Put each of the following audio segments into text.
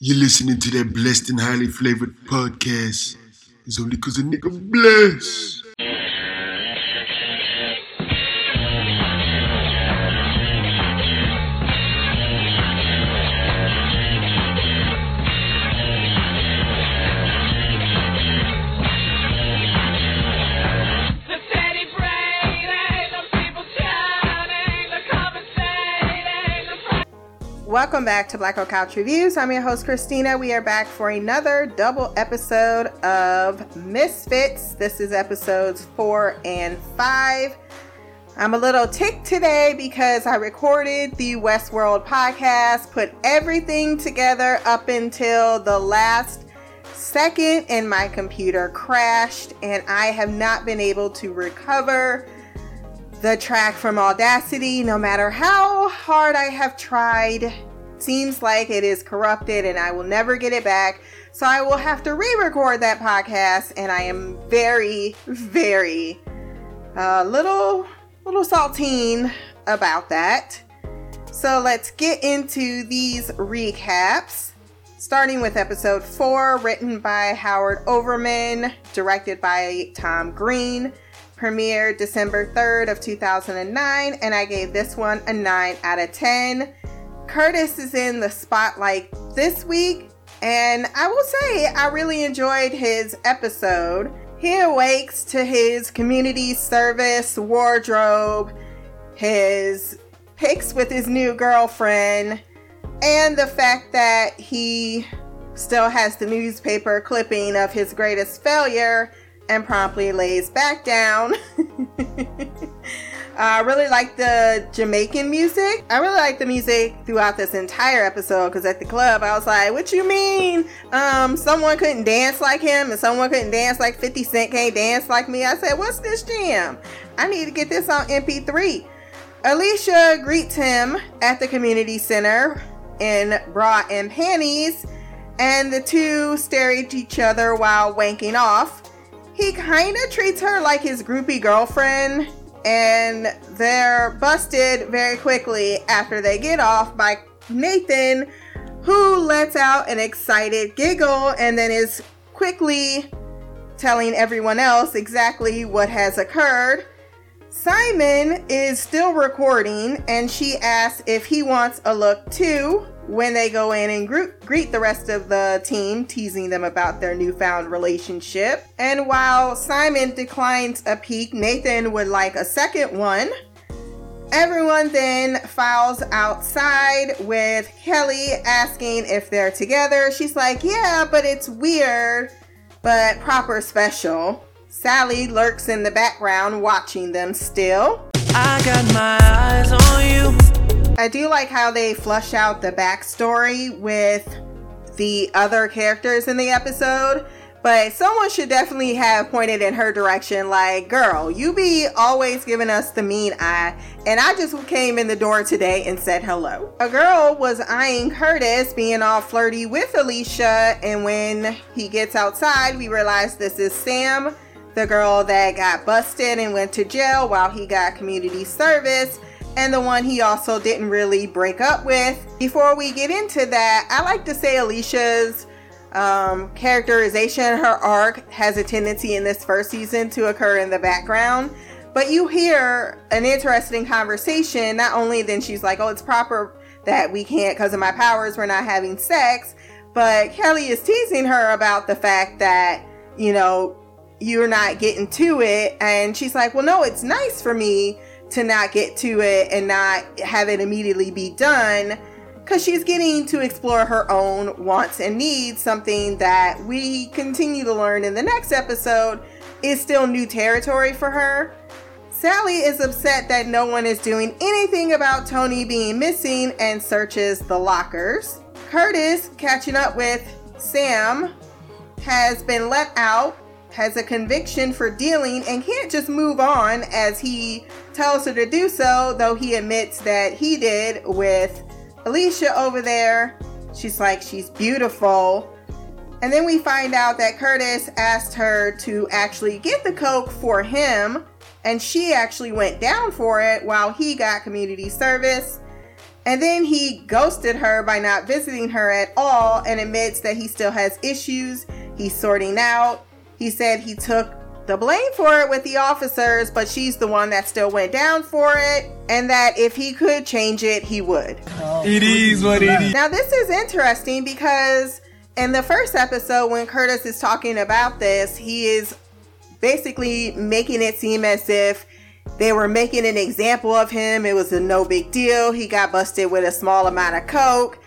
You're listening to that blessed and highly flavored podcast. It's only cause a nigga blessed. Welcome back to Black Oak Couch Reviews. I'm your host, Christina. We are back for another double episode of Misfits. This is episodes four and five. I'm a little ticked today because I recorded the Westworld podcast, put everything together up until the last second, and my computer crashed, and I have not been able to recover the track from Audacity, no matter how hard I have tried, seems like it is corrupted and I will never get it back. So I will have to re record that podcast, and I am very, very, uh, little, little saltine about that. So let's get into these recaps. Starting with episode 4, written by Howard Overman, directed by Tom Green, premiered December 3rd of 2009, and I gave this one a 9 out of 10. Curtis is in the spotlight this week, and I will say I really enjoyed his episode. He awakes to his community service wardrobe, his pics with his new girlfriend, and the fact that he still has the newspaper clipping of his greatest failure and promptly lays back down. I really like the Jamaican music. I really like the music throughout this entire episode because at the club I was like, "What you mean? Um, someone couldn't dance like him and someone couldn't dance like 50 Cent can't dance like me." I said, "What's this jam? I need to get this on MP3." Alicia greets him at the community center in bra and panties, and the two stare at each other while wanking off. He kind of treats her like his groupie girlfriend, and they're busted very quickly after they get off by Nathan, who lets out an excited giggle and then is quickly telling everyone else exactly what has occurred. Simon is still recording and she asks if he wants a look too when they go in and gr- greet the rest of the team, teasing them about their newfound relationship. And while Simon declines a peek, Nathan would like a second one. Everyone then files outside with Kelly asking if they're together. She's like, Yeah, but it's weird, but proper special. Sally lurks in the background watching them still. I got my eyes on you. I do like how they flush out the backstory with the other characters in the episode, but someone should definitely have pointed in her direction like, girl, you be always giving us the mean eye, and I just came in the door today and said hello. A girl was eyeing Curtis being all flirty with Alicia, and when he gets outside, we realize this is Sam, the girl that got busted and went to jail while he got community service and the one he also didn't really break up with. Before we get into that, I like to say Alicia's um, characterization, her arc, has a tendency in this first season to occur in the background. But you hear an interesting conversation. Not only then she's like, "Oh, it's proper that we can't because of my powers. We're not having sex," but Kelly is teasing her about the fact that you know you're not getting to it, and she's like, "Well, no, it's nice for me." To not get to it and not have it immediately be done because she's getting to explore her own wants and needs, something that we continue to learn in the next episode is still new territory for her. Sally is upset that no one is doing anything about Tony being missing and searches the lockers. Curtis, catching up with Sam, has been let out has a conviction for dealing and can't just move on as he tells her to do so, though he admits that he did with Alicia over there. She's like, she's beautiful. And then we find out that Curtis asked her to actually get the Coke for him, and she actually went down for it while he got community service. And then he ghosted her by not visiting her at all and admits that he still has issues he's sorting out. He said he took the blame for it with the officers, but she's the one that still went down for it, and that if he could change it, he would. It is what it is. Now, this is interesting because in the first episode, when Curtis is talking about this, he is basically making it seem as if they were making an example of him. It was a no big deal. He got busted with a small amount of coke.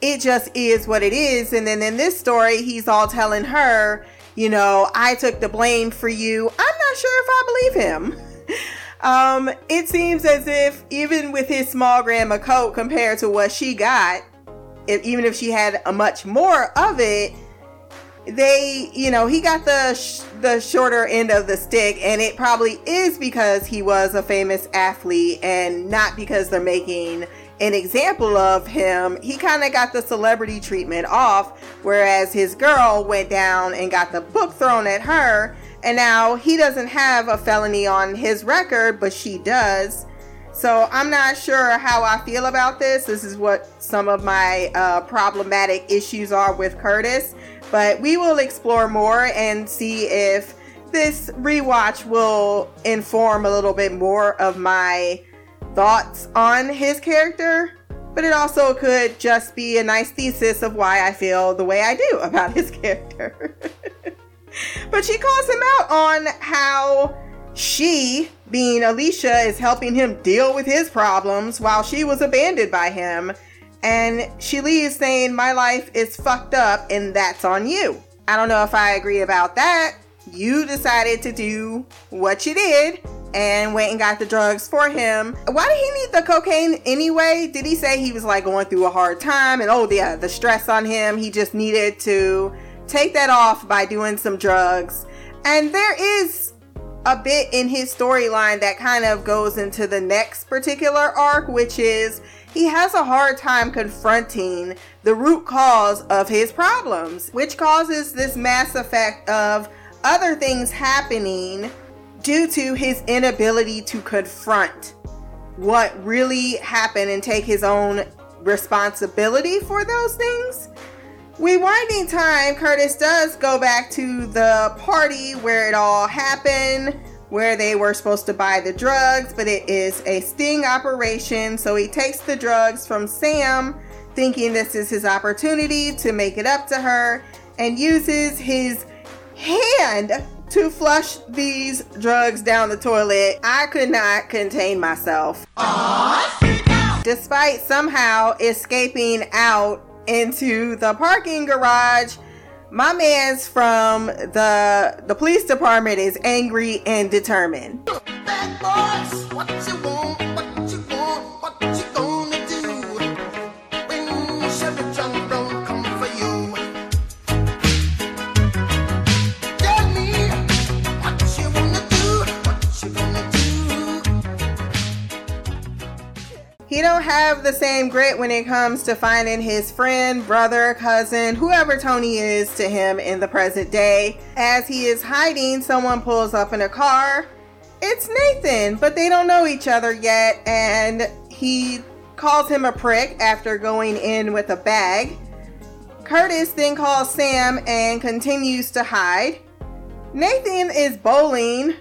It just is what it is. And then in this story, he's all telling her, you know, I took the blame for you. I'm not sure if I believe him. Um, it seems as if even with his small grandma coke compared to what she got, if, even if she had a much more of it, they, you know, he got the sh- the shorter end of the stick, and it probably is because he was a famous athlete, and not because they're making an example of him. He kind of got the celebrity treatment off, whereas his girl went down and got the book thrown at her, and now he doesn't have a felony on his record, but she does. So I'm not sure how I feel about this. This is what some of my uh, problematic issues are with Curtis. But we will explore more and see if this rewatch will inform a little bit more of my thoughts on his character. But it also could just be a nice thesis of why I feel the way I do about his character. but she calls him out on how she, being Alicia, is helping him deal with his problems while she was abandoned by him. And she leaves saying, My life is fucked up and that's on you. I don't know if I agree about that. You decided to do what you did and went and got the drugs for him. Why did he need the cocaine anyway? Did he say he was like going through a hard time and oh, yeah, the stress on him? He just needed to take that off by doing some drugs. And there is a bit in his storyline that kind of goes into the next particular arc, which is he has a hard time confronting the root cause of his problems, which causes this mass effect of other things happening due to his inability to confront what really happened and take his own responsibility for those things. Rewinding time, Curtis does go back to the party where it all happened, where they were supposed to buy the drugs, but it is a sting operation. So he takes the drugs from Sam, thinking this is his opportunity to make it up to her, and uses his hand to flush these drugs down the toilet. I could not contain myself. Despite somehow escaping out into the parking garage, my man's from the the police department is angry and determined. Bad boys, what you want, He don't have the same grit when it comes to finding his friend, brother, cousin, whoever Tony is to him in the present day. As he is hiding, someone pulls up in a car. It's Nathan, but they don't know each other yet, and he calls him a prick after going in with a bag. Curtis then calls Sam and continues to hide. Nathan is bowling,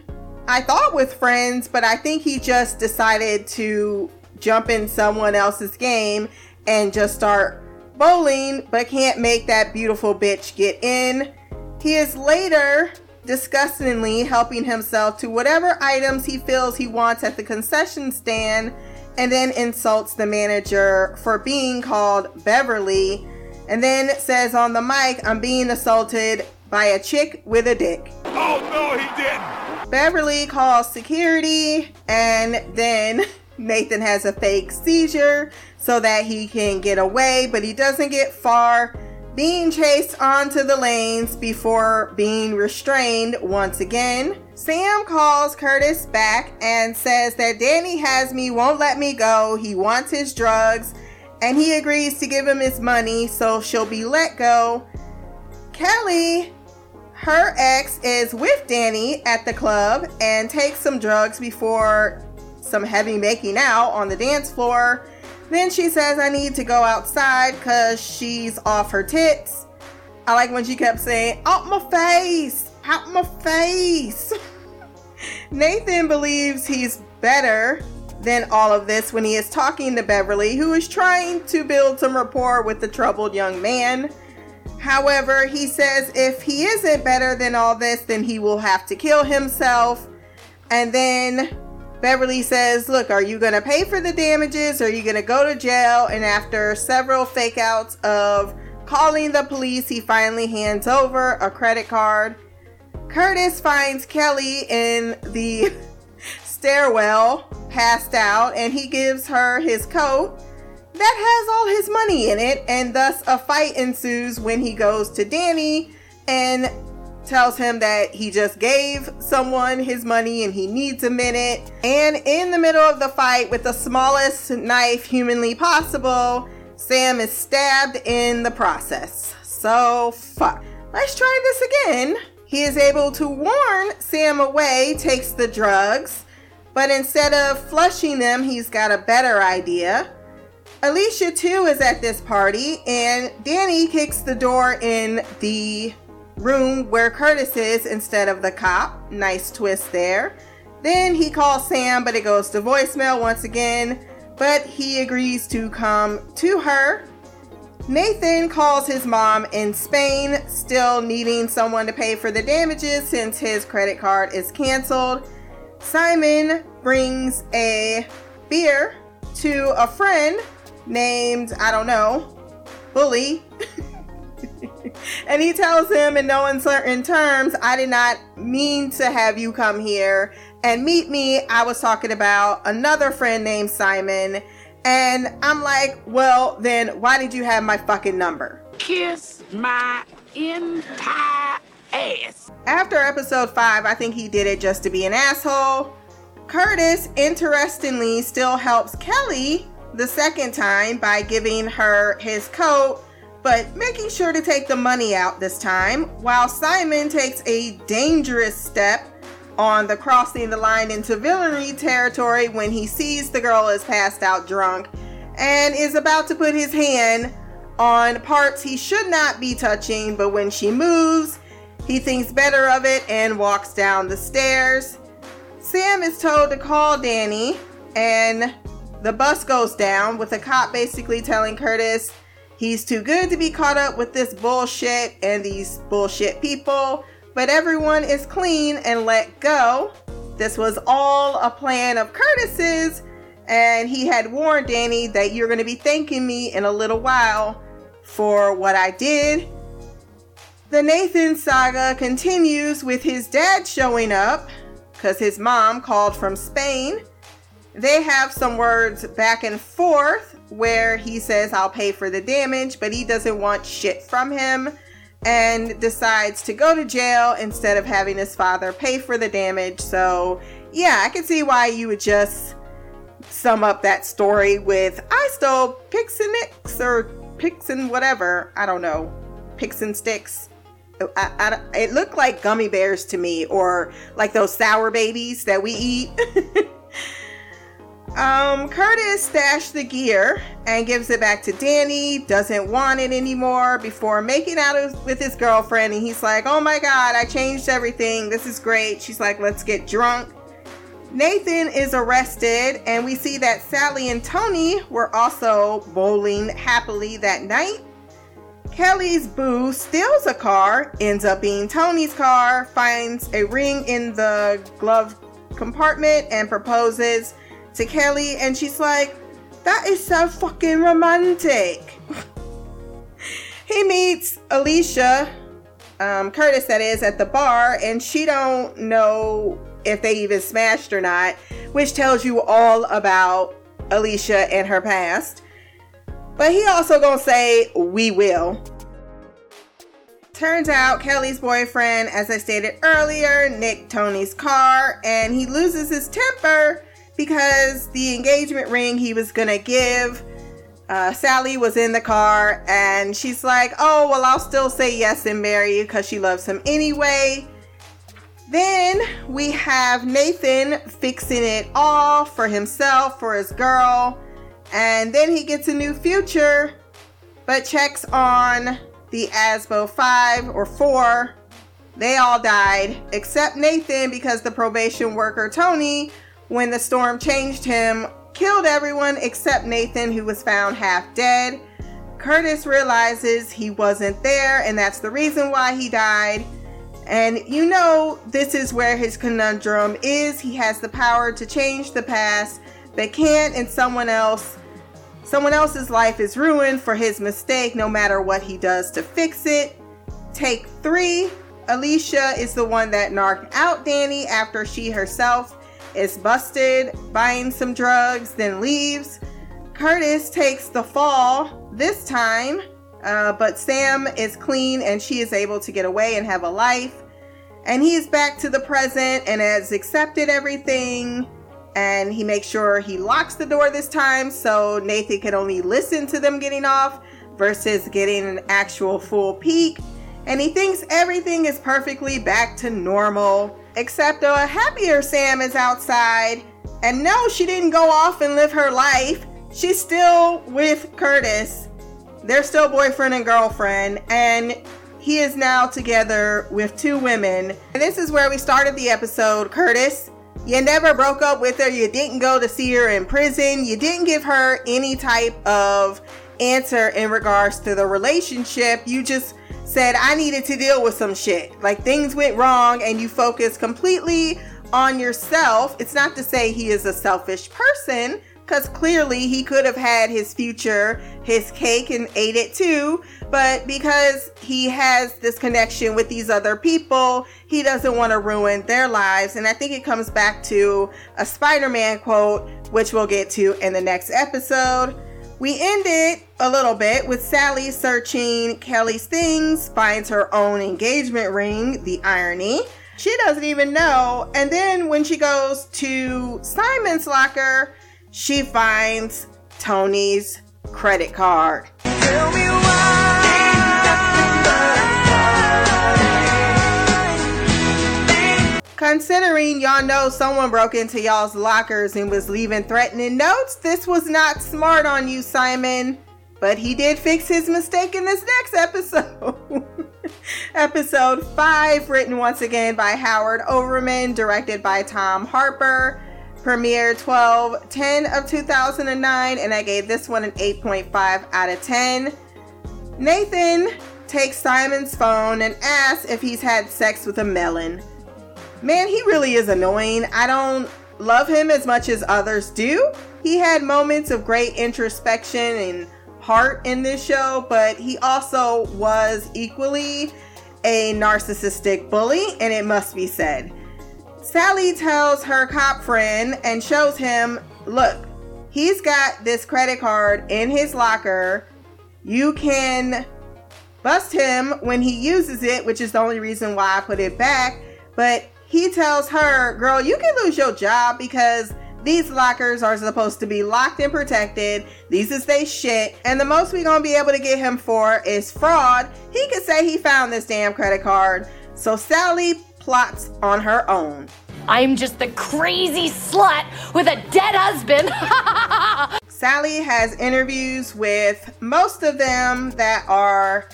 I thought with friends, but I think he just decided to jump in someone else's game and just start bowling, but can't make that beautiful bitch get in. He is later disgustingly helping himself to whatever items he feels he wants at the concession stand and then insults the manager for being called Beverly and then says on the mic, I'm being assaulted by a chick with a dick. Oh, no, he didn't. Beverly calls security, and then Nathan has a fake seizure so that he can get away, but he doesn't get far, being chased onto the lanes before being restrained once again. Sam calls Curtis back and says that Danny has me, won't let me go. He wants his drugs, and he agrees to give him his money so she'll be let go. Kelly her ex is with Danny at the club and takes some drugs before some heavy making out on the dance floor. Then she says, I need to go outside because she's off her tits. I like when she kept saying, Out my face! Out my face! Nathan believes he's better than all of this when he is talking to Beverly, who is trying to build some rapport with the troubled young man. However, he says if he isn't better than all this, then he will have to kill himself. And then Beverly says, Look, are you going to pay for the damages? Or are you going to go to jail? And after several fake outs of calling the police, he finally hands over a credit card. Curtis finds Kelly in the stairwell, passed out, and he gives her his coat that has all his money in it, and thus a fight ensues when he goes to Danny and tells him that he just gave someone his money and he needs a minute. And in the middle of the fight, with the smallest knife humanly possible, Sam is stabbed in the process. So, fuck. Let's try this again. He is able to warn Sam away, takes the drugs, but instead of flushing them, he's got a better idea. Alicia, too, is at this party, and Danny kicks the door in the room where Curtis is instead of the cop. Nice twist there. Then he calls Sam, but it goes to voicemail once again. But he agrees to come to her. Nathan calls his mom in Spain, still needing someone to pay for the damages since his credit card is canceled. Simon brings a beer to a friend named, I don't know, Bully. and he tells him in no uncertain terms, I did not mean to have you come here and meet me. I was talking about another friend named Simon. And I'm like, well, then why did you have my fucking number? Kiss my entire ass. After episode 5, I think he did it just to be an asshole. Curtis, interestingly, still helps Kelly the second time by giving her his coat, but making sure to take the money out this time, while Simon takes a dangerous step on the crossing the line into villainy territory when he sees the girl is passed out drunk and is about to put his hand on parts he should not be touching, but when she moves, he thinks better of it and walks down the stairs. Sam is told to call Danny, and the bus goes down with a cop basically telling Curtis he's too good to be caught up with this bullshit and these bullshit people, but everyone is clean and let go. This was all a plan of Curtis's, and he had warned Danny that you're going to be thanking me in a little while for what I did. The Nathan saga continues with his dad showing up because his mom called from Spain. They have some words back and forth where he says, I'll pay for the damage, but he doesn't want shit from him and decides to go to jail instead of having his father pay for the damage. So, yeah, I can see why you would just sum up that story with, I stole picks and nicks or picks and whatever. I don't know. Picks and sticks. I, I, it looked like gummy bears to me, or like those sour babies that we eat. um, Curtis stashed the gear and gives it back to Danny. Doesn't want it anymore before making out with his girlfriend. And he's like, "Oh my god, I changed everything. This is great." She's like, "Let's get drunk." Nathan is arrested, and we see that Sally and Tony were also bowling happily that night. Kelly's boo steals a car, ends up being Tony's car, finds a ring in the glove compartment, and proposes to Kelly. And she's like, That is so fucking romantic. he meets Alicia, um, Curtis, that is, at the bar, and she don't know if they even smashed or not, which tells you all about Alicia and her past. But he also gonna say, we will. Turns out Kelly's boyfriend, as I stated earlier, nicked Tony's car and he loses his temper because the engagement ring he was gonna give uh, Sally was in the car and she's like, Oh, well, I'll still say yes and marry you because she loves him anyway. Then we have Nathan fixing it all for himself, for his girl. And then he gets a new future, but checks on the Asbo 5 or 4. They all died, except Nathan, because the probation worker Tony, when the storm changed him, killed everyone except Nathan, who was found half dead. Curtis realizes he wasn't there, and that's the reason why he died. And you know, this is where his conundrum is. He has the power to change the past, but can't, and someone else, someone else's life is ruined for his mistake, no matter what he does to fix it. Take three. Alicia is the one that narked out Danny after she herself is busted buying some drugs, then leaves. Curtis takes the fall this time, uh, but Sam is clean and she is able to get away and have a life. And he is back to the present and has accepted everything. And he makes sure he locks the door this time so Nathan can only listen to them getting off versus getting an actual full peek. And he thinks everything is perfectly back to normal, except a happier Sam is outside. And no, she didn't go off and live her life. She's still with Curtis. They're still boyfriend and girlfriend, and he is now together with two women. And this is where we started the episode. Curtis, you never broke up with her. You didn't go to see her in prison. You didn't give her any type of answer in regards to the relationship. You just said, I needed to deal with some shit. Like things went wrong, and you focus completely on yourself. It's not to say he is a selfish person because clearly he could have had his future, his cake, and ate it too. But because he has this connection with these other people, he doesn't want to ruin their lives. And I think it comes back to a Spider Man quote, which we'll get to in the next episode. We ended a little bit with Sally searching Kelly's things, finds her own engagement ring, the irony. She doesn't even know. And then when she goes to Simon's locker, she finds Tony's credit card. Considering y'all know someone broke into y'all's lockers and was leaving threatening notes, this was not smart on you, Simon. But he did fix his mistake in this next episode. episode 5, written once again by Howard Overman, directed by Tom Harper. Premiered 12 10 of 2009 and i gave this one an 8.5 out of 10 nathan takes simon's phone and asks if he's had sex with a melon. Man he really is annoying. I don't love him as much as others do. He had moments of great introspection and heart in this show but he also was equally a narcissistic bully and it must be said Sally tells her cop friend and shows him, look, he's got this credit card in his locker. You can bust him when he uses it, which is the only reason why I put it back. But he tells her, girl, you can lose your job because these lockers are supposed to be locked and protected. These is they shit. And the most we gonna be able to get him for is fraud. He could say he found this damn credit card. So Sally plots on her own. I'm just the crazy slut with a dead husband. Sally has interviews with most of them that are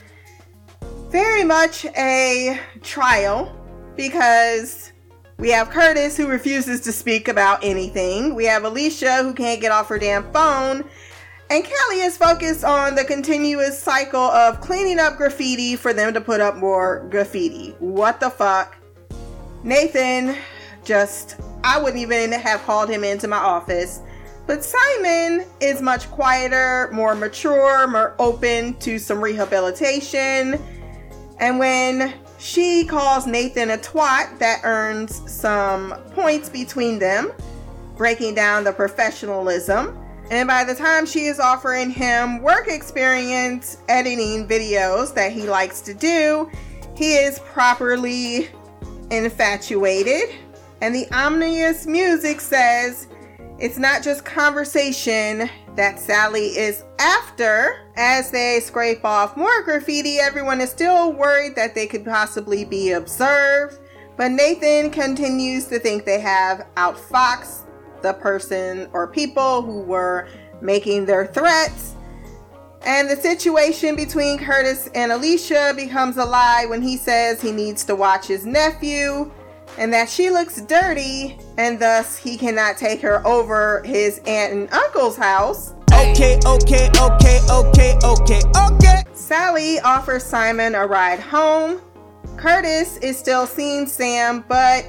very much a trial because we have Curtis who refuses to speak about anything. We have Alicia who can't get off her damn phone. And Kelly is focused on the continuous cycle of cleaning up graffiti for them to put up more graffiti. What the fuck? Nathan just, I wouldn't even have called him into my office. But Simon is much quieter, more mature, more open to some rehabilitation. And when she calls Nathan a twat, that earns some points between them, breaking down the professionalism. And by the time she is offering him work experience editing videos that he likes to do, he is properly infatuated. And the ominous music says it's not just conversation that Sally is after. As they scrape off more graffiti, everyone is still worried that they could possibly be observed. But Nathan continues to think they have outfoxed the person or people who were making their threats. And the situation between Curtis and Alicia becomes a lie when he says he needs to watch his nephew and that she looks dirty and thus he cannot take her over his aunt and uncle's house. Okay, okay, okay, okay, okay, okay. Sally offers Simon a ride home. Curtis is still seeing Sam, but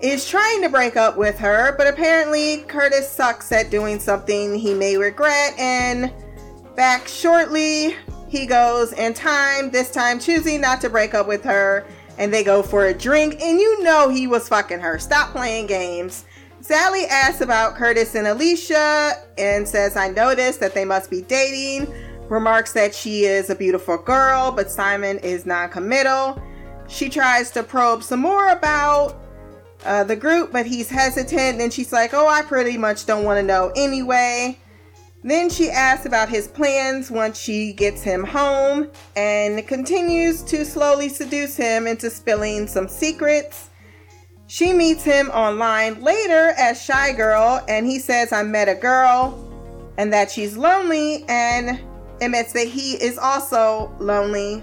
is trying to break up with her. But apparently, Curtis sucks at doing something he may regret. And back shortly, he goes in time, this time choosing not to break up with her. And they go for a drink. And you know he was fucking her. Stop playing games. Sally asks about Curtis and Alicia and says, I noticed that they must be dating. Remarks that she is a beautiful girl, but Simon is non committal. She tries to probe some more about uh, the group, but he's hesitant. And she's like, Oh, I pretty much don't want to know anyway. Then she asks about his plans once she gets him home and continues to slowly seduce him into spilling some secrets. She meets him online later as Shy Girl, and he says, I met a girl and that she's lonely and admits that he is also lonely.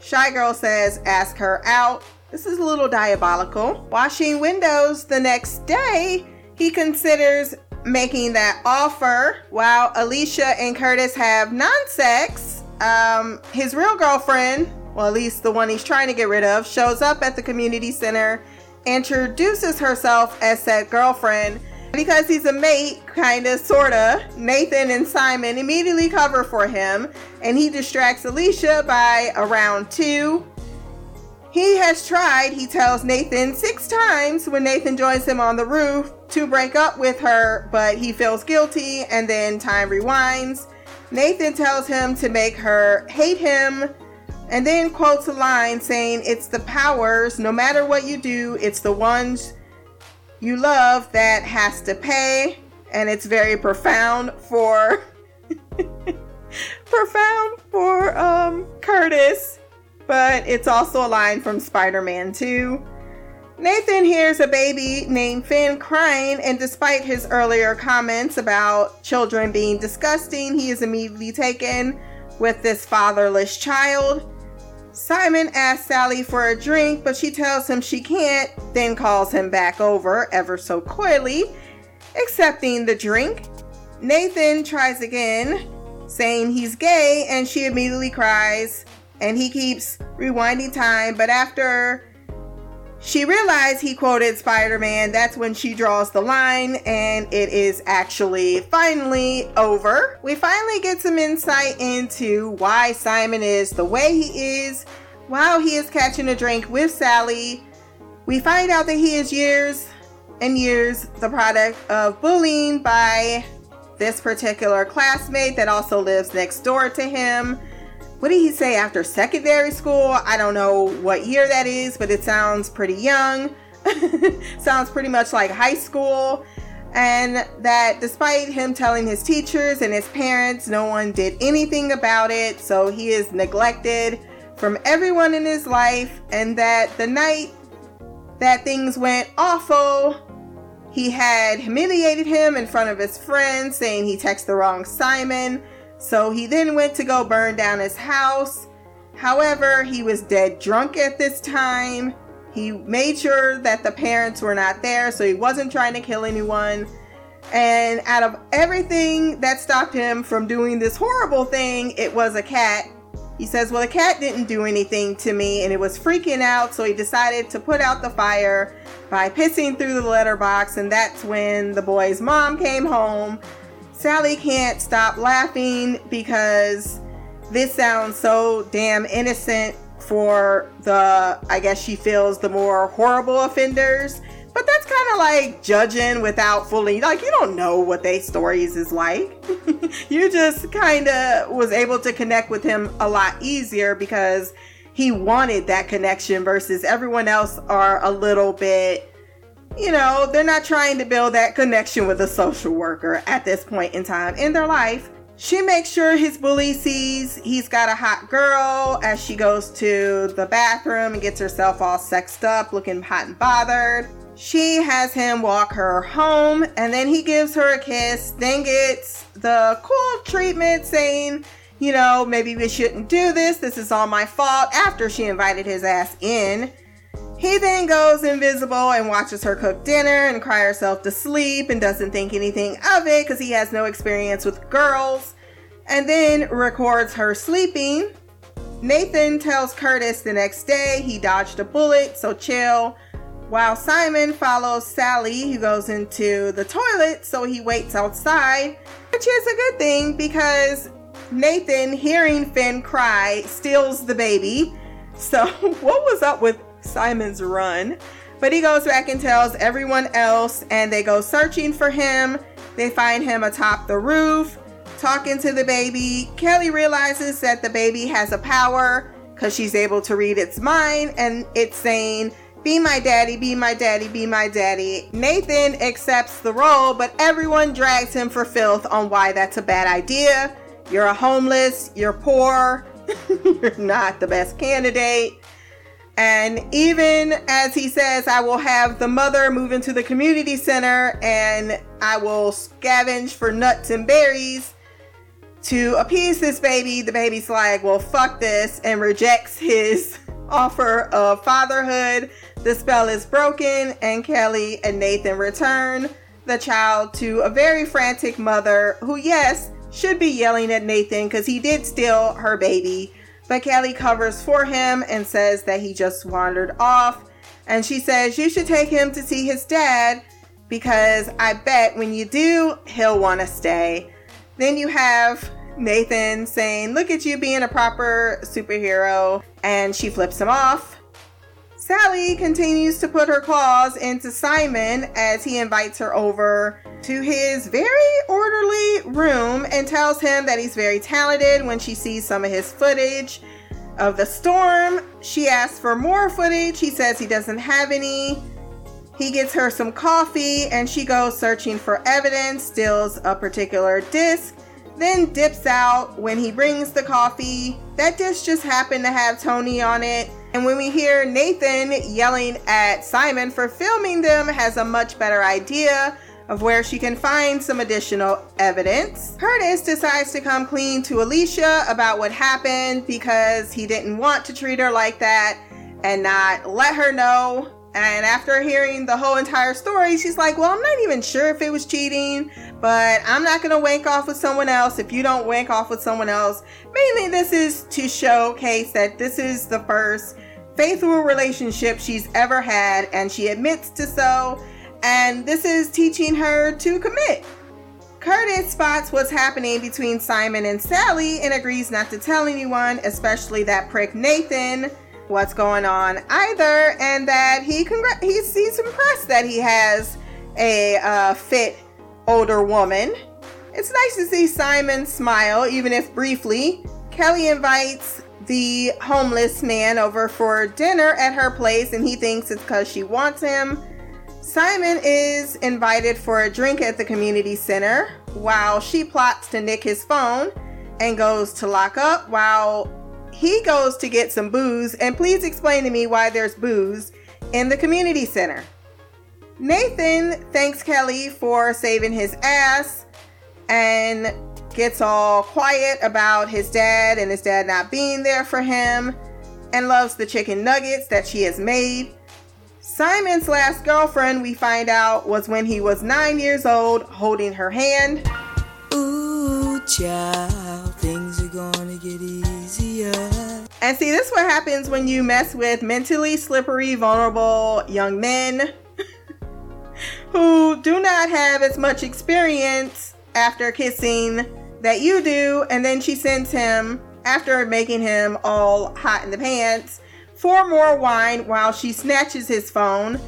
Shy Girl says, Ask her out. This is a little diabolical. Washing windows the next day, he considers making that offer while Alicia and Curtis have non sex. Um, his real girlfriend, well, at least the one he's trying to get rid of, shows up at the community center introduces herself as said girlfriend. Because he's a mate, kinda, sorta, Nathan and Simon immediately cover for him, and he distracts Alicia by around two. He has tried, he tells Nathan, six times when Nathan joins him on the roof to break up with her, but he feels guilty, and then time rewinds. Nathan tells him to make her hate him and then quotes a line saying, It's the powers, no matter what you do, it's the ones you love that has to pay. And it's very profound for profound for um Curtis, but it's also a line from Spider-Man 2. Nathan hears a baby named Finn crying, and despite his earlier comments about children being disgusting, he is immediately taken with this fatherless child. Simon asks Sally for a drink, but she tells him she can't, then calls him back over ever so coyly, accepting the drink. Nathan tries again, saying he's gay, and she immediately cries, and he keeps rewinding time, but after she realized he quoted Spider Man. That's when she draws the line, and it is actually finally over. We finally get some insight into why Simon is the way he is while he is catching a drink with Sally. We find out that he is years and years the product of bullying by this particular classmate that also lives next door to him what did he say after secondary school? I don't know what year that is, but it sounds pretty young. sounds pretty much like high school. And that despite him telling his teachers and his parents, no one did anything about it. So he is neglected from everyone in his life. And that the night that things went awful, he had humiliated him in front of his friends, saying he texted the wrong Simon so he then went to go burn down his house. However, he was dead drunk at this time. He made sure that the parents were not there, so he wasn't trying to kill anyone. And out of everything that stopped him from doing this horrible thing, it was a cat. He says, Well, the cat didn't do anything to me and it was freaking out, so he decided to put out the fire by pissing through the letterbox. And that's when the boy's mom came home Sally can't stop laughing because this sounds so damn innocent for the, I guess she feels the more horrible offenders. But that's kind of like judging without fully, like, you don't know what they stories is like. you just kind of was able to connect with him a lot easier because he wanted that connection versus everyone else are a little bit you know, they're not trying to build that connection with a social worker at this point in time in their life. She makes sure his bully sees he's got a hot girl as she goes to the bathroom and gets herself all sexed up, looking hot and bothered. She has him walk her home and then he gives her a kiss, then gets the cool treatment saying, you know, maybe we shouldn't do this. This is all my fault after she invited his ass in. He then goes invisible and watches her cook dinner and cry herself to sleep and doesn't think anything of it because he has no experience with girls. And then records her sleeping. Nathan tells Curtis the next day he dodged a bullet, so chill. While Simon follows Sally, who goes into the toilet, so he waits outside, which is a good thing because Nathan, hearing Finn cry, steals the baby. So, what was up with Simon's run? But he goes back and tells everyone else, and they go searching for him. They find him atop the roof, talking to the baby. Kelly realizes that the baby has a power because she's able to read its mind, and it's saying, Be my daddy, be my daddy, be my daddy. Nathan accepts the role, but everyone drags him for filth on why that's a bad idea. You're a homeless, you're poor, you're not the best candidate. And even as he says, I will have the mother move into the community center and I will scavenge for nuts and berries to appease this baby, the baby's like, well, fuck this, and rejects his offer of fatherhood. The spell is broken, and Kelly and Nathan return the child to a very frantic mother who, yes, should be yelling at Nathan because he did steal her baby. But Kelly covers for him and says that he just wandered off. And she says, You should take him to see his dad because I bet when you do, he'll want to stay. Then you have Nathan saying, Look at you being a proper superhero. And she flips him off. Sally continues to put her claws into Simon as he invites her over to his very orderly room and tells him that he's very talented when she sees some of his footage of the storm. She asks for more footage. He says he doesn't have any. He gets her some coffee and she goes searching for evidence, steals a particular disc, then dips out when he brings the coffee. That disc just happened to have Tony on it. And when we hear Nathan yelling at Simon for filming them, has a much better idea of where she can find some additional evidence. Curtis decides to come clean to Alicia about what happened because he didn't want to treat her like that and not let her know. And after hearing the whole entire story, she's like, Well, I'm not even sure if it was cheating, but I'm not gonna wank off with someone else if you don't wank off with someone else. Mainly, this is to showcase that this is the first faithful relationship she's ever had, and she admits to so. And this is teaching her to commit. Curtis spots what's happening between Simon and Sally and agrees not to tell anyone, especially that prick Nathan, what's going on either, and that he congr- he's, he's impressed that he has a uh, fit older woman. It's nice to see Simon smile, even if briefly. Kelly invites the homeless man over for dinner at her place, and he thinks it's because she wants him. Simon is invited for a drink at the community center while she plots to nick his phone and goes to lock up while he goes to get some booze. And please explain to me why there's booze in the community center. Nathan thanks Kelly for saving his ass and gets all quiet about his dad and his dad not being there for him and loves the chicken nuggets that she has made. Simon's last girlfriend, we find out, was when he was nine years old, holding her hand. Ooh, child, things are gonna get easier. And see, this is what happens when you mess with mentally slippery, vulnerable young men who do not have as much experience after kissing that you do. And then she sends him, after making him all hot in the pants, for more wine while she snatches his phone.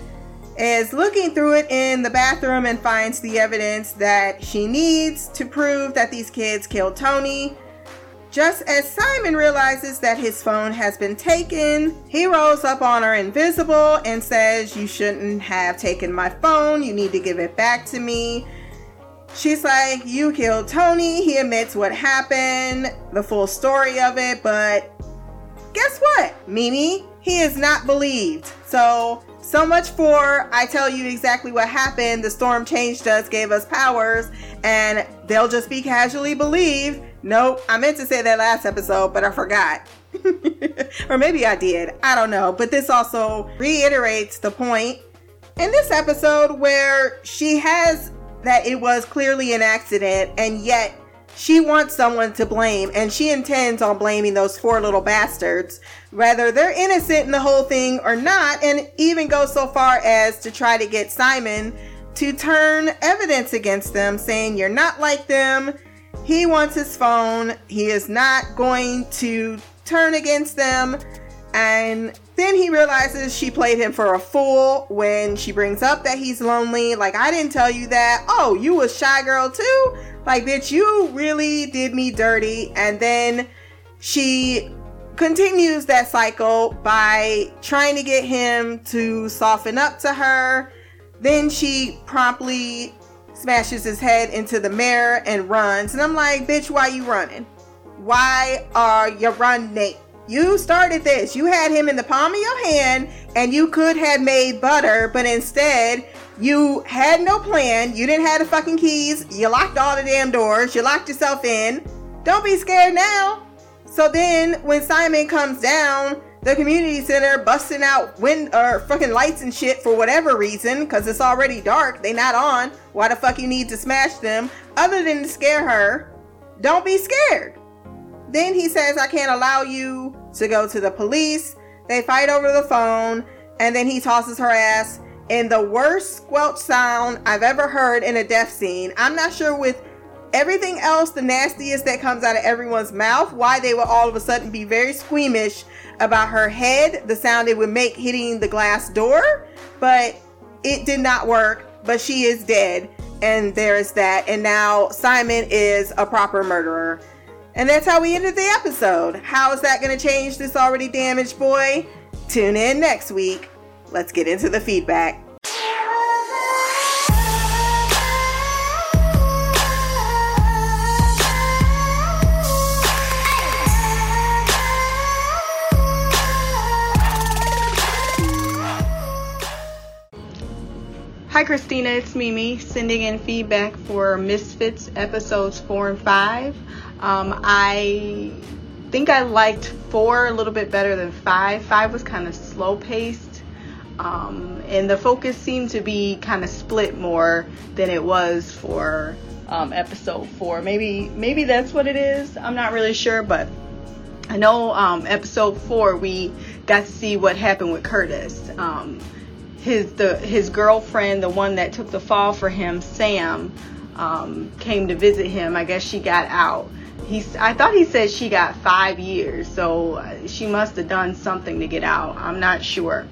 Is looking through it in the bathroom and finds the evidence that she needs to prove that these kids killed Tony. Just as Simon realizes that his phone has been taken, he rolls up on her invisible and says, You shouldn't have taken my phone. You need to give it back to me. She's like, You killed Tony. He admits what happened, the full story of it, but guess what, Mimi? He is not believed. So So much for I tell you exactly what happened. The storm changed us, gave us powers, and they'll just be casually believed. Nope, I meant to say that last episode, but I forgot. or maybe I did. I don't know. But this also reiterates the point in this episode where she has that it was clearly an accident and yet she wants someone to blame and she intends on blaming those four little bastards whether they're innocent in the whole thing or not and even go so far as to try to get Simon to turn evidence against them saying you're not like them he wants his phone he is not going to turn against them and then he realizes she played him for a fool when she brings up that he's lonely. Like, I didn't tell you that. Oh, you a shy girl too? Like, bitch, you really did me dirty. And then she continues that cycle by trying to get him to soften up to her. Then she promptly smashes his head into the mirror and runs. And I'm like, bitch, why you running? Why are you running? You started this. You had him in the palm of your hand and you could have made butter, but instead you had no plan. You didn't have the fucking keys. You locked all the damn doors. You locked yourself in. Don't be scared now. So then when Simon comes down, the community center busting out wind or fucking lights and shit for whatever reason, because it's already dark, they not on. Why the fuck you need to smash them? Other than to scare her. Don't be scared. Then he says, I can't allow you to go to the police. They fight over the phone, and then he tosses her ass in the worst squelch sound I've ever heard in a death scene. I'm not sure with everything else, the nastiest that comes out of everyone's mouth, why they will all of a sudden be very squeamish about her head, the sound it would make hitting the glass door. But it did not work. But she is dead, and there is that. And now Simon is a proper murderer. And that's how we ended the episode. How is that going to change this already damaged boy? Tune in next week. Let's get into the feedback. Hi, Christina. It's Mimi sending in feedback for Misfits episodes four and five. Um, I think I liked four a little bit better than five. Five was kind of slow paced, um, and the focus seemed to be kind of split more than it was for um, episode four. Maybe maybe that's what it is. I'm not really sure, but I know um, episode four we got to see what happened with Curtis. His the his girlfriend, the one that took the fall for him, Sam, um, came to visit him. I guess she got out. He's I thought he said she got five years, so uh, she must have done something to get out. I'm not sure,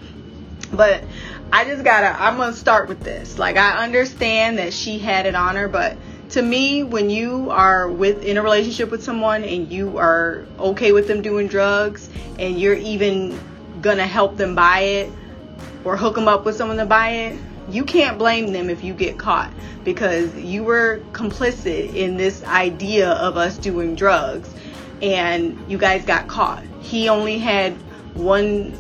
but I just gotta. I'm gonna start with this. Like I understand that she had it on her, but to me, when you are with in a relationship with someone and you are okay with them doing drugs and you're even gonna help them buy it or hook them up with someone to buy it, you can't blame them if you get caught because you were complicit in this idea of us doing drugs and you guys got caught. He only had one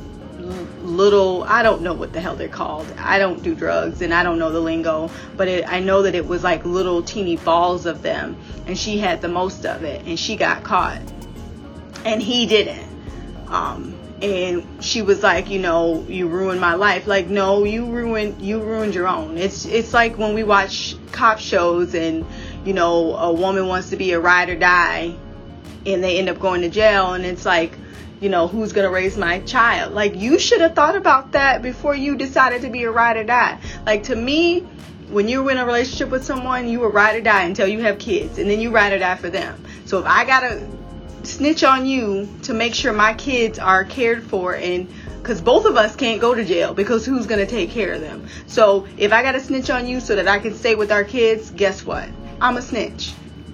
little I don't know what the hell they're called. I don't do drugs and I don't know the lingo, but it, I know that it was like little teeny balls of them and she had the most of it and she got caught. And he didn't. Um and she was like you know you ruined my life. Like no you ruined you ruined your own. It's it's like when we watch cop shows and you know a woman wants to be a ride or die and they end up going to jail and it's like you know who's going to raise my child? Like you should have thought about that before you decided to be a ride or die. Like to me when you're in a relationship with someone you were ride or die until you have kids and then you ride or die for them. So if i gotta snitch on you to make sure my kids are cared for and because both of us can't go to jail because who's going to take care of them. So if i got to snitch on you so that i can stay with our kids guess what? I'm a snitch.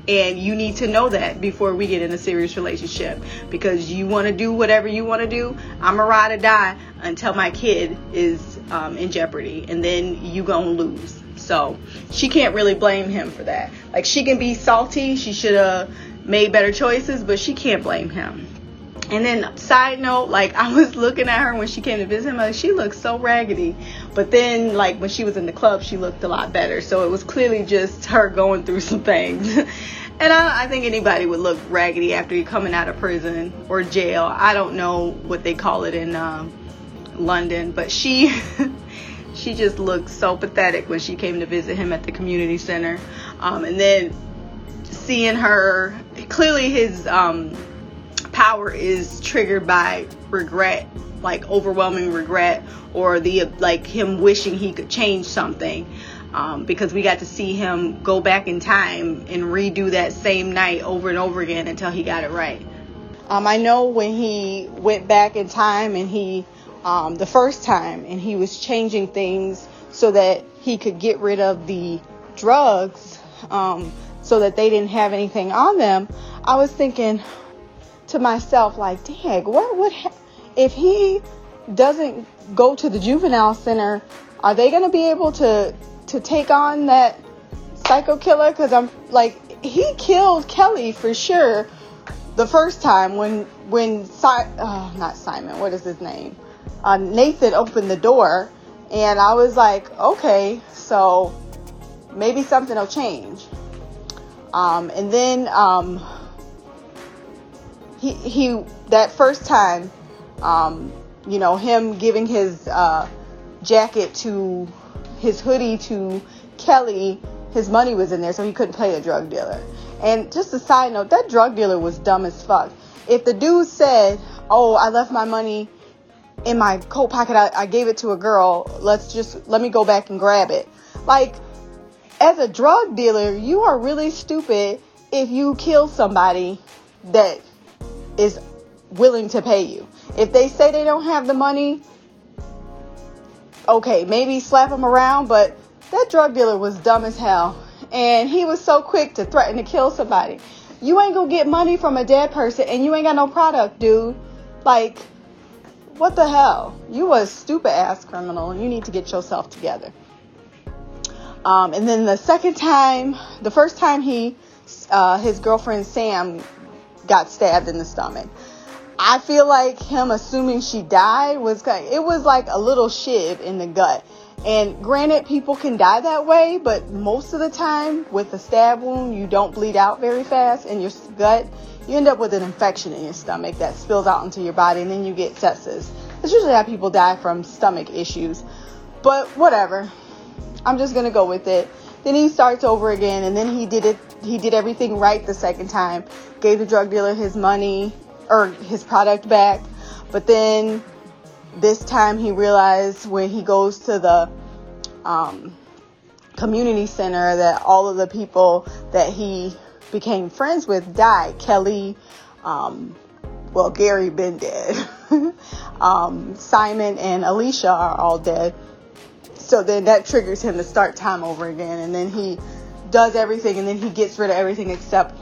And you need to know that before we get in a serious relationship because you want to do whatever you want to do i'm a ride or die until my kid is um, in jeopardy and then you gonna lose. So she can't really blame him for that. Like she can be salty. She should have made better choices, but she can't blame him. And then, side note, like I was looking at her when she came to visit him, like she looked so raggedy. But then, like when she was in the club, she looked a lot better. So it was clearly just her going through some things. and I, I think anybody would look raggedy after you coming out of prison or jail. I don't know what they call it in um, London, but she. she just looked so pathetic when she came to visit him at the community center. Um, and then seeing her, clearly his um, power is triggered by regret, like overwhelming regret, or the like him wishing he could change something. Um, because we got to see him go back in time and redo that same night over and over again until he got it right. Um, I know when he went back in time and he, um, the first time, and he was changing things so that he could get rid of the drugs um, so that they didn't have anything on them. I was thinking, to myself, like, dang, what would ha- if he doesn't go to the juvenile center? Are they going to be able to to take on that psycho killer? Because I'm like, he killed Kelly for sure the first time when when si- oh, not Simon, what is his name? Uh, Nathan opened the door, and I was like, okay, so maybe something will change. Um, and then um, he he that first time, um, you know, him giving his uh, jacket to his hoodie to Kelly, his money was in there, so he couldn't play a drug dealer. And just a side note, that drug dealer was dumb as fuck. If the dude said, "Oh, I left my money in my coat pocket, I, I gave it to a girl. Let's just let me go back and grab it," like as a drug dealer, you are really stupid if you kill somebody that is willing to pay you. If they say they don't have the money, okay, maybe slap them around, but that drug dealer was dumb as hell. And he was so quick to threaten to kill somebody. You ain't gonna get money from a dead person and you ain't got no product, dude. Like, what the hell? You a stupid ass criminal and you need to get yourself together. Um, and then the second time, the first time he, uh, his girlfriend Sam got stabbed in the stomach. I feel like him assuming she died was it was like a little shiv in the gut. And granted, people can die that way, but most of the time with a stab wound, you don't bleed out very fast in your gut. You end up with an infection in your stomach that spills out into your body, and then you get sepsis. That's usually how people die from stomach issues. But whatever. I'm just gonna go with it. Then he starts over again, and then he did it. He did everything right the second time. Gave the drug dealer his money or his product back. But then this time he realized when he goes to the um, community center that all of the people that he became friends with died. Kelly, um, well, Gary been dead. um, Simon and Alicia are all dead. So then that triggers him to start time over again, and then he does everything, and then he gets rid of everything except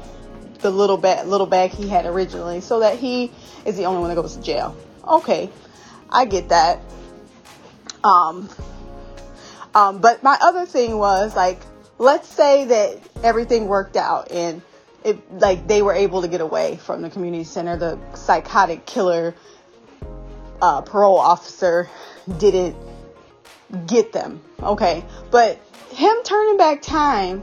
the little bag, little bag he had originally, so that he is the only one that goes to jail. Okay, I get that. Um, um, but my other thing was like, let's say that everything worked out and it like they were able to get away from the community center. The psychotic killer uh, parole officer didn't get them. Okay. But him turning back time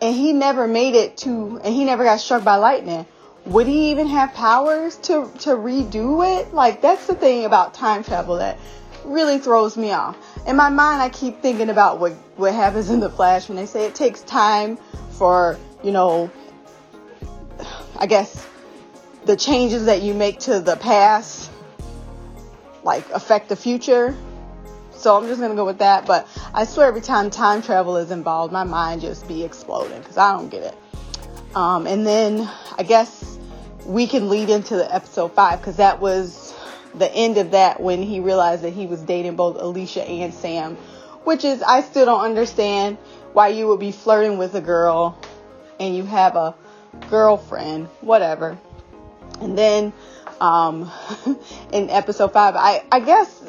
and he never made it to and he never got struck by lightning. Would he even have powers to to redo it? Like that's the thing about time travel that really throws me off. In my mind I keep thinking about what what happens in the flash when they say it takes time for, you know, I guess the changes that you make to the past like affect the future so I'm just gonna go with that. But I swear, every time time travel is involved, my mind just be exploding because I don't get it. Um, and then I guess we can lead into the episode five because that was the end of that when he realized that he was dating both Alicia and Sam, which is I still don't understand why you would be flirting with a girl and you have a girlfriend, whatever. And then um, in episode five, I I guess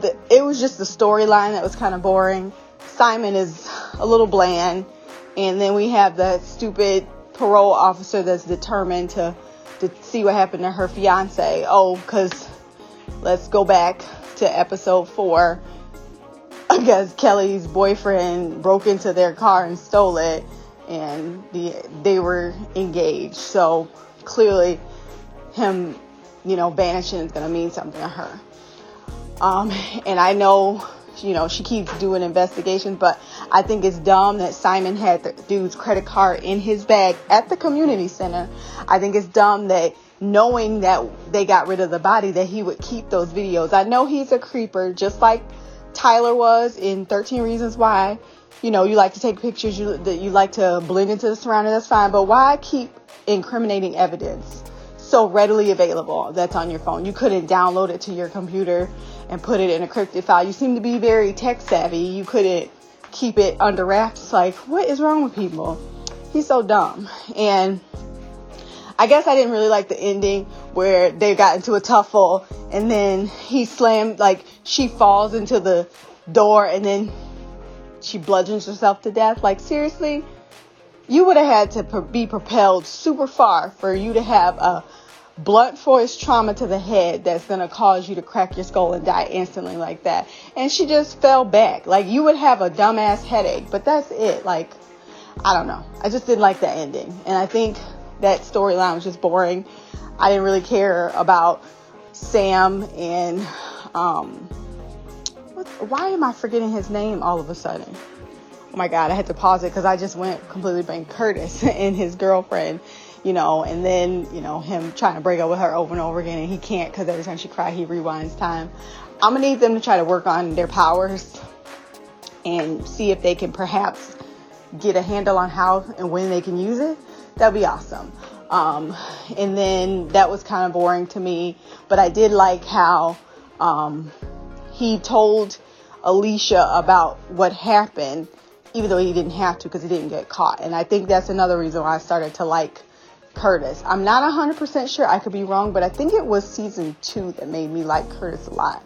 the, it was just the storyline that was kind of boring. Simon is a little bland, and then we have the stupid parole officer that's determined to to see what happened to her fiance. Oh, because let's go back to episode four. I guess Kelly's boyfriend broke into their car and stole it, and the, they were engaged. So clearly, him, you know, vanishing is going to mean something to her. Um, and I know, you know, she keeps doing investigations, but I think it's dumb that Simon had the dude's credit card in his bag at the community center. I think it's dumb that knowing that they got rid of the body, that he would keep those videos. I know he's a creeper, just like Tyler was in 13 Reasons Why. You know, you like to take pictures, you, that you like to blend into the surroundings, that's fine. But why keep incriminating evidence so readily available that's on your phone? You couldn't download it to your computer and put it in a encrypted file. You seem to be very tech savvy. You couldn't keep it under wraps. It's like, what is wrong with people? He's so dumb. And I guess I didn't really like the ending where they got into a tuffle and then he slammed, like, she falls into the door and then she bludgeons herself to death. Like, seriously? You would have had to be propelled super far for you to have a blunt force trauma to the head that's going to cause you to crack your skull and die instantly like that. And she just fell back. Like, you would have a dumbass headache, but that's it. Like, I don't know. I just didn't like that ending. And I think that storyline was just boring. I didn't really care about Sam and um why am I forgetting his name all of a sudden? Oh my god, I had to pause it because I just went completely blank. Curtis and his girlfriend, you know, and then you know him trying to break up with her over and over again, and he can't because every time she cries, he rewinds time. I'm gonna need them to try to work on their powers and see if they can perhaps get a handle on how and when they can use it. That'd be awesome. Um, and then that was kind of boring to me, but I did like how um, he told Alicia about what happened, even though he didn't have to because he didn't get caught. And I think that's another reason why I started to like Curtis. I'm not 100% sure, I could be wrong, but I think it was season two that made me like Curtis a lot.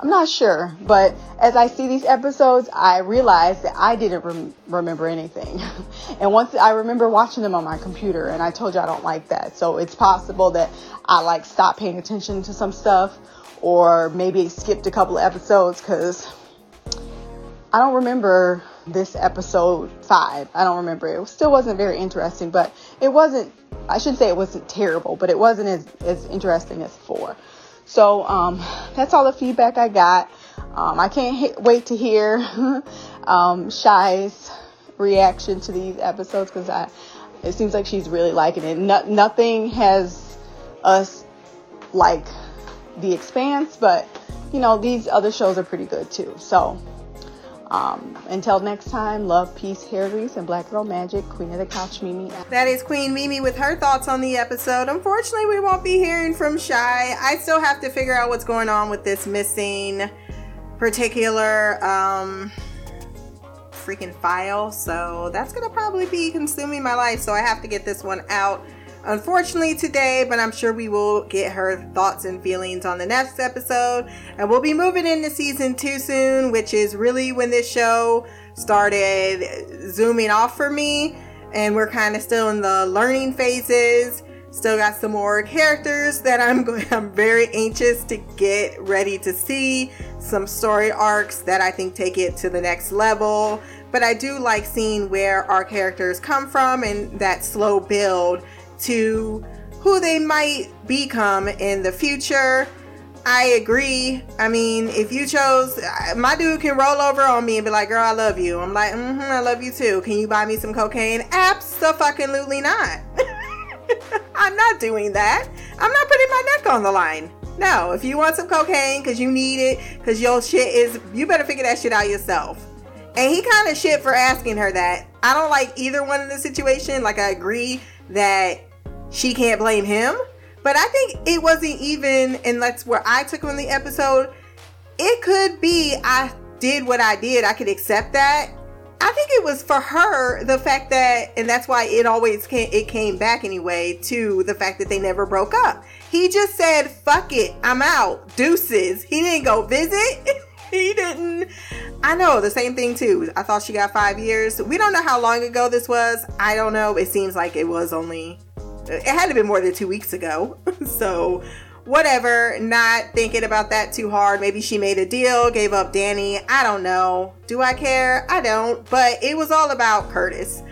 I'm not sure, but as I see these episodes, I realize that I didn't rem- remember anything. and once I remember watching them on my computer, and I told you I don't like that. So it's possible that I like stopped paying attention to some stuff, or maybe skipped a couple of episodes because I don't remember this episode five. I don't remember it. It still wasn't very interesting, but it wasn't. I should say it wasn't terrible, but it wasn't as as interesting as four. So um, that's all the feedback I got. Um, I can't wait to hear um, Shy's reaction to these episodes because I it seems like she's really liking it. No- nothing has us like The Expanse, but you know these other shows are pretty good too. So um, until next time, love, peace, hair grease, and black girl magic. Queen of the couch, Mimi. That is Queen Mimi with her thoughts on the episode. Unfortunately, we won't be hearing from Shy. I still have to figure out what's going on with this missing particular um freaking file. So that's gonna probably be consuming my life. So I have to get this one out. Unfortunately today, but I'm sure we will get her thoughts and feelings on the next episode. And we'll be moving into season two soon, which is really when this show started zooming off for me. And we're kind of still in the learning phases. Still got some more characters that I'm going I'm very anxious to get ready to see. Some story arcs that I think take it to the next level. But I do like seeing where our characters come from and that slow build to who they might become in the future. I agree. I mean, if you chose, my dude can roll over on me and be like, "Girl, I love you." I'm like, "Mm-hmm, I love you too." Can you buy me some cocaine? Absolutely not. I'm not doing that. I'm not putting my neck on the line. No, if you want some cocaine because you need it, because your shit is, you better figure that shit out yourself. And he kind of shit for asking her that. I don't like either one in the situation. Like, I agree that she can't blame him. But I think it wasn't even, and that's where I took from the episode. It could be I did what I did. I could accept that. I think it was for her the fact that, and that's why it always came, it came back anyway to the fact that they never broke up. He just said, fuck it, I'm out, deuces. He didn't go visit. he didn't. I know the same thing too. I thought she got five years. We don't know how long ago this was. I don't know. It seems like it was only It had to be more than two weeks ago. so, whatever. Not thinking about that too hard. Maybe she made a deal, gave up Danny. I don't know. Do I care? I don't. But it was all about Curtis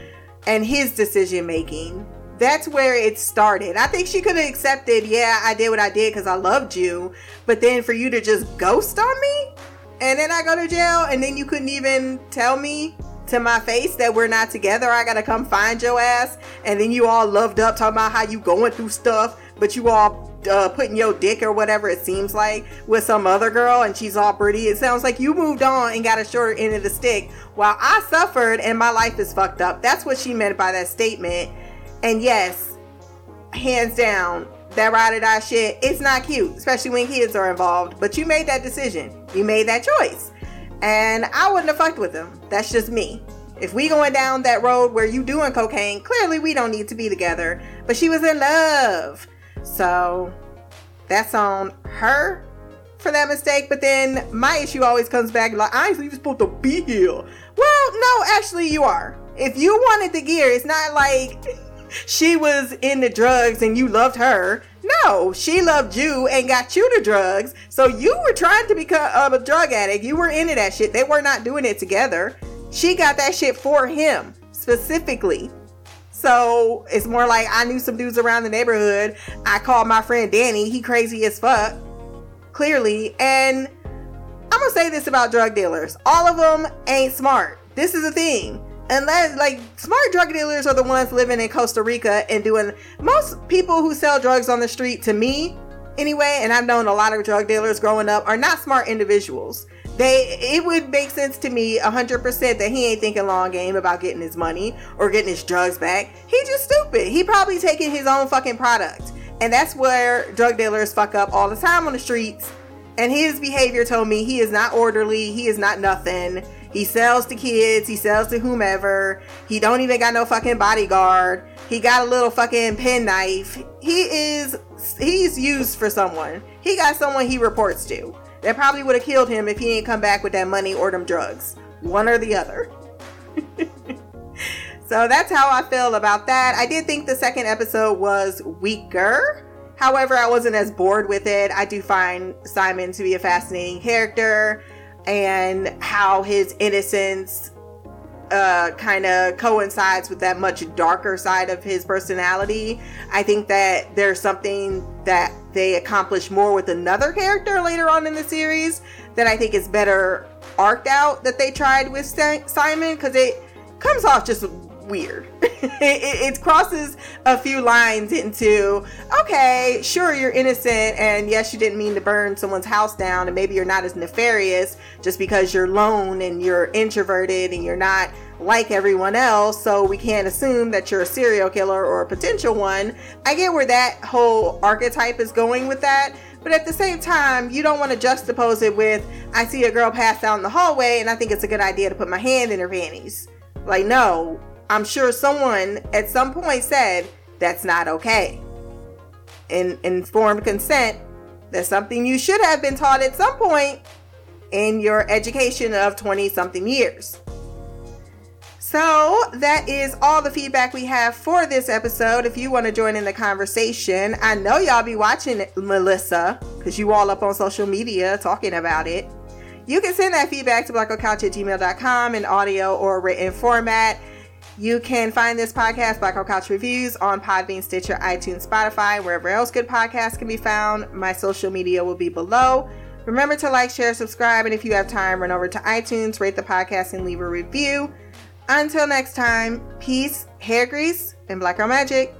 and his decision making. That's where it started. I think she could have accepted, yeah, I did what I did because I loved you. But then for you to just ghost on me and then I go to jail and then you couldn't even tell me to my face that we're not together. I gotta come find your ass. And then you all loved up talking about how you going through stuff, but you all uh, putting your dick or whatever it seems like with some other girl and she's all pretty. It sounds like you moved on and got a shorter end of the stick while I suffered and my life is fucked up. That's what she meant by that statement. And yes, hands down, that ride or die shit, it's not cute, especially when kids are involved. But you made that decision. You made that choice. And I wouldn't have fucked with him. That's just me. If we going down that road where you doing cocaine, clearly we don't need to be together. But she was in love. So that's on her for that mistake. But then my issue always comes back like, I ain't even supposed to be here. Well, no, actually, you are. If you wanted the gear, it's not like she was in the drugs and you loved her. No, she loved you and got you the drugs. So you were trying to become um, a drug addict. You were into that shit. They were not doing it together. She got that shit for him specifically. So it's more like I knew some dudes around the neighborhood. I called my friend Danny. He crazy as fuck, clearly. And I'm gonna say this about drug dealers: all of them ain't smart. This is the thing. Unless, like, smart drug dealers are the ones living in Costa Rica and doing. Most people who sell drugs on the street, to me, anyway, and I've known a lot of drug dealers growing up, are not smart individuals. They it would make sense to me 100% that he ain't thinking long game about getting his money or getting his drugs back. He just stupid. He probably taking his own fucking product. And that's where drug dealers fuck up all the time on the streets. And his behavior told me he is not orderly. He is not nothing he sells to kids he sells to whomever he don't even got no fucking bodyguard he got a little fucking penknife he is he's used for someone he got someone he reports to that probably would have killed him if he ain't come back with that money or them drugs. One or the other. so that's how I feel about that. I did think the second episode was weaker. However, I wasn't as bored with it. I do find Simon to be a fascinating character and how his innocence uh, kind of coincides with that much darker side of his personality. I think that there's something that they accomplish more with another character later on in the series that I think is better arced out that they tried with Simon because it comes off just weird. it, it, crosses a few lines into, okay, sure, you're innocent, and yes, you didn't mean to burn someone's house down, and maybe you're not as nefarious just because you're lone and you're introverted and you're not like everyone else, so we can't assume that you're a serial killer or a potential one. I get where that whole archetype is going with that, but at the same time, you don't want to juxtapose it with I see a girl pass out in the hallway and I think it's a good idea to put my hand in her panties. Like, no, I'm sure someone at some point said that's not okay. In informed consent, that's something you should have been taught at some point in your education of 20 something years. So that is all the feedback we have for this episode. If you want to join in the conversation, I know y'all be watching Melissa, because you all up on social media talking about it. You can send that feedback to blackoutcouch at gmail.com in audio or written format. You can find this podcast, Blackout Couch Reviews, on Podbean, Stitcher, iTunes, Spotify, wherever else good podcasts can be found. My social media will be below. Remember to like, share, subscribe, and if you have time, run over to iTunes, rate the podcast, and leave a review. Until next time, peace, hair grease, and black girl magic.